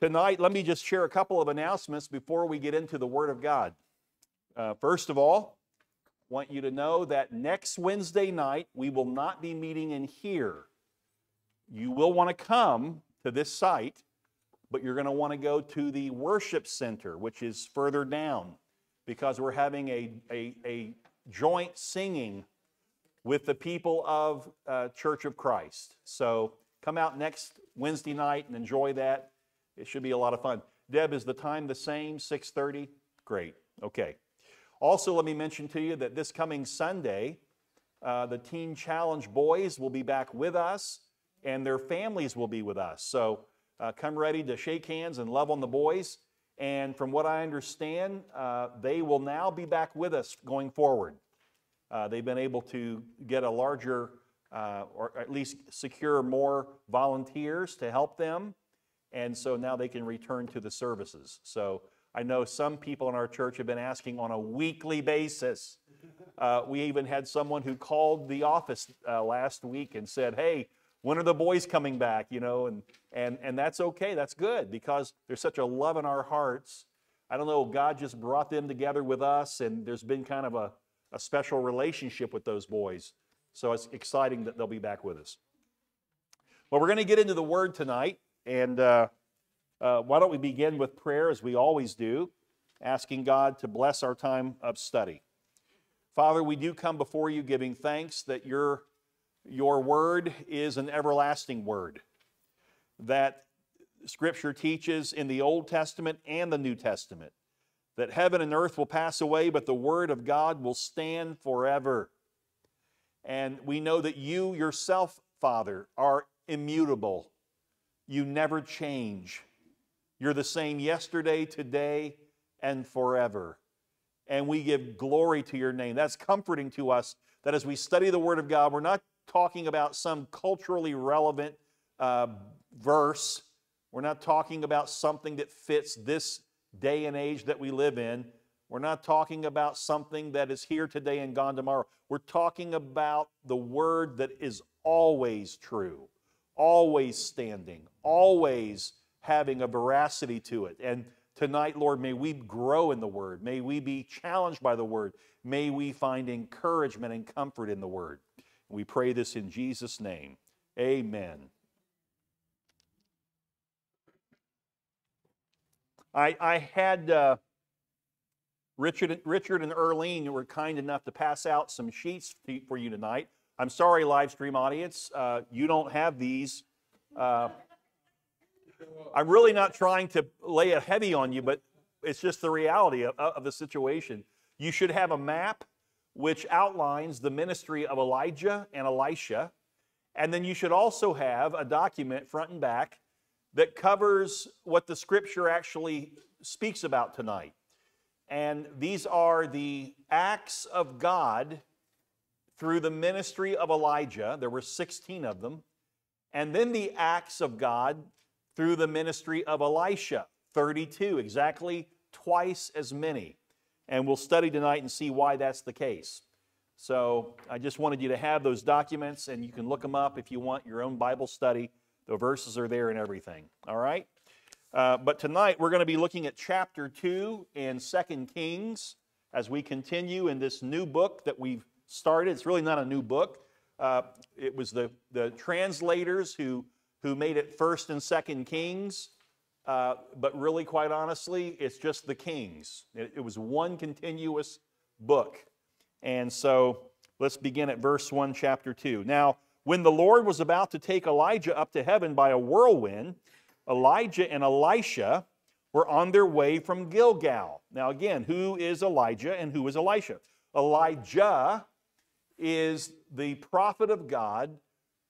Tonight, let me just share a couple of announcements before we get into the Word of God. Uh, first of all, want you to know that next Wednesday night we will not be meeting in here. You will want to come to this site, but you're going to want to go to the worship center, which is further down, because we're having a, a, a joint singing with the people of uh, Church of Christ. So come out next Wednesday night and enjoy that. It should be a lot of fun. Deb, is the time the same, 6.30? Great, okay. Also, let me mention to you that this coming Sunday, uh, the Teen Challenge boys will be back with us and their families will be with us. So uh, come ready to shake hands and love on the boys. And from what I understand, uh, they will now be back with us going forward. Uh, they've been able to get a larger, uh, or at least secure more volunteers to help them and so now they can return to the services. So I know some people in our church have been asking on a weekly basis. Uh, we even had someone who called the office uh, last week and said, "Hey, when are the boys coming back?" You know, and and and that's okay. That's good because there's such a love in our hearts. I don't know. God just brought them together with us, and there's been kind of a, a special relationship with those boys. So it's exciting that they'll be back with us. Well, we're going to get into the Word tonight. And uh, uh, why don't we begin with prayer as we always do, asking God to bless our time of study. Father, we do come before you giving thanks that your, your word is an everlasting word, that Scripture teaches in the Old Testament and the New Testament that heaven and earth will pass away, but the word of God will stand forever. And we know that you yourself, Father, are immutable you never change. You're the same yesterday, today, and forever. And we give glory to your name. That's comforting to us that as we study the Word of God, we're not talking about some culturally relevant uh, verse. We're not talking about something that fits this day and age that we live in. We're not talking about something that is here today and gone tomorrow. We're talking about the Word that is always true always standing, always having a veracity to it. And tonight, Lord, may we grow in the Word. May we be challenged by the Word. May we find encouragement and comfort in the Word. We pray this in Jesus' name. Amen. I, I had uh, Richard, Richard and Erlene were kind enough to pass out some sheets for you tonight. I'm sorry, live stream audience, uh, you don't have these. Uh, I'm really not trying to lay it heavy on you, but it's just the reality of, of the situation. You should have a map which outlines the ministry of Elijah and Elisha. And then you should also have a document front and back that covers what the scripture actually speaks about tonight. And these are the acts of God through the ministry of Elijah. There were 16 of them. And then the acts of God through the ministry of Elisha, 32, exactly twice as many. And we'll study tonight and see why that's the case. So I just wanted you to have those documents, and you can look them up if you want your own Bible study. The verses are there and everything. All right? Uh, but tonight we're going to be looking at chapter 2 in Second Kings as we continue in this new book that we've started. It's really not a new book. Uh, it was the, the translators who, who made it first and second Kings. Uh, but really, quite honestly, it's just the Kings. It, it was one continuous book. And so let's begin at verse 1, chapter 2. Now, when the Lord was about to take Elijah up to heaven by a whirlwind, Elijah and Elisha were on their way from Gilgal. Now, again, who is Elijah and who is Elisha? Elijah is the prophet of God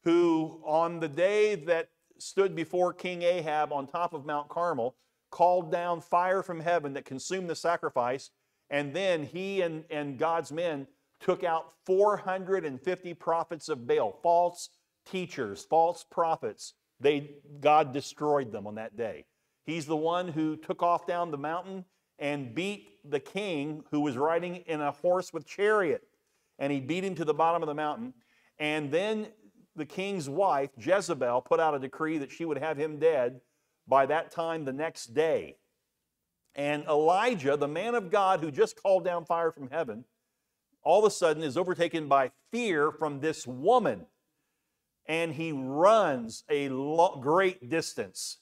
who, on the day that stood before King Ahab on top of Mount Carmel, called down fire from heaven that consumed the sacrifice, and then he and, and God's men took out 450 prophets of Baal, false teachers, false prophets. They, God destroyed them on that day. He's the one who took off down the mountain and beat the king who was riding in a horse with chariot and he beat him to the bottom of the mountain. And then the king's wife, Jezebel, put out a decree that she would have him dead. by that time the next day. And Elijah, the man of God who just called down fire from heaven, all of a sudden is overtaken by fear from this woman. And he runs a lo- great distance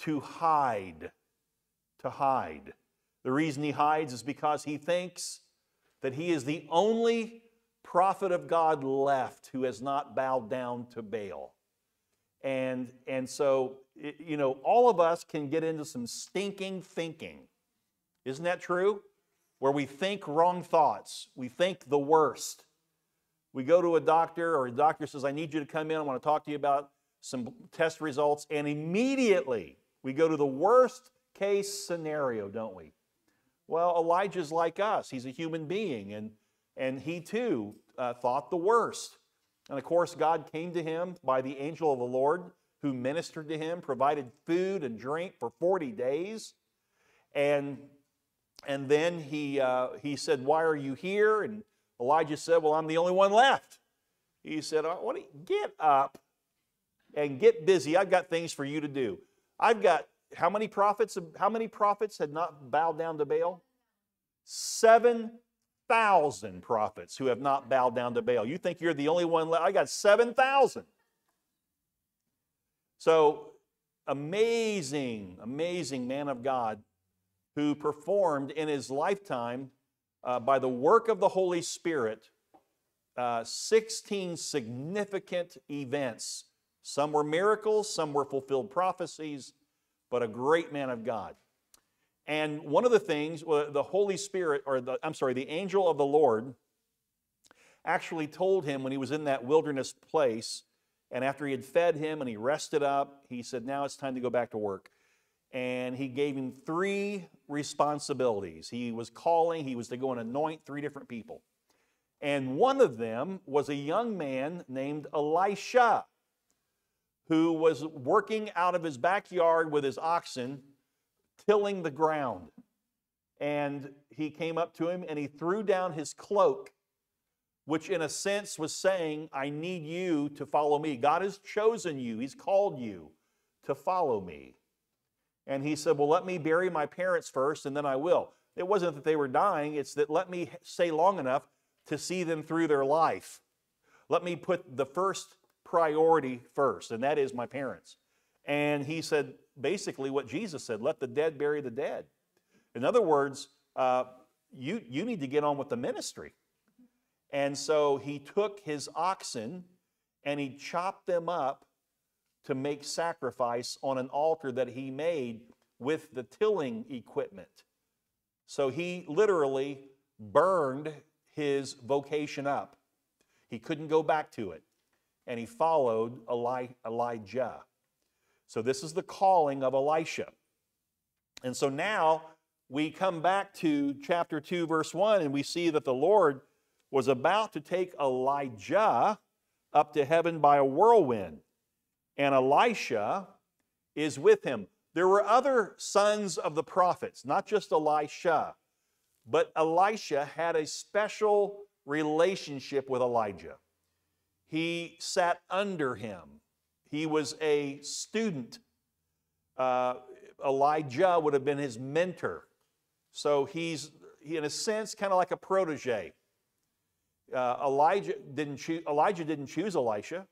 to hide. To hide. The reason he hides is because he thinks that he is the only prophet of God left who has not bowed down to Baal. And, and so, you know, all of us can get into some stinking thinking. Isn't that true? Where we think wrong thoughts, we think the worst. We go to a doctor, or a doctor says, I need you to come in, I want to talk to you about some test results, and immediately we go to the worst case scenario, don't we? Well, Elijah's like us. He's a human being, and, and he too uh, thought the worst. And of course, God came to him by the angel of the Lord who ministered to him, provided food and drink for 40 days. And, and then he, uh, he said, Why are you here? And Elijah said, Well, I'm the only one left. He said, Get up and get busy. I've got things for you to do. I've got how many prophets how many prophets had not bowed down to Baal? 7,000 prophets who have not bowed down to Baal. You think you're the only one left? I got 7,000. So amazing, amazing man of God who performed in his lifetime uh, by the work of the Holy Spirit uh, 16 significant events. Some were miracles, some were fulfilled prophecies, but a great man of God. And one of the things, the Holy Spirit, or the, I'm sorry, the angel of the Lord actually told him when he was in that wilderness place, and after he had fed him and he rested up, he said, Now it's time to go back to work. And he gave him three responsibilities. He was calling, he was to go and anoint three different people. And one of them was a young man named Elisha who was working out of his backyard with his oxen, tilling the ground. And he came up to him and he threw down his cloak, which in a sense was saying, I need you to follow me. God has chosen you, He's called you to follow me. And he said, Well, let me bury my parents first and then I will. It wasn't that they were dying, it's that let me stay long enough to see them through their life. Let me put the first priority first, and that is my parents. And he said basically what Jesus said let the dead bury the dead. In other words, uh, you, you need to get on with the ministry. And so he took his oxen and he chopped them up to make sacrifice on an altar that he made with the tilling equipment. So he literally burned his vocation up. He couldn't go back to it and he followed Eli- Elijah. So this is the calling of Elisha. And so now we come back to chapter 2, verse 1, and we see that the Lord was about to take Elijah up to heaven by a whirlwind, and Elisha is with him. There were other sons of the prophets, not just Elisha, but Elisha had a special relationship with Elijah. He sat under him. He was a student. Uh, Elijah would have been his mentor. So he's, he, in a sense, kind of like a protege. Uh, Elijah, didn't Elijah didn't choose Elisha.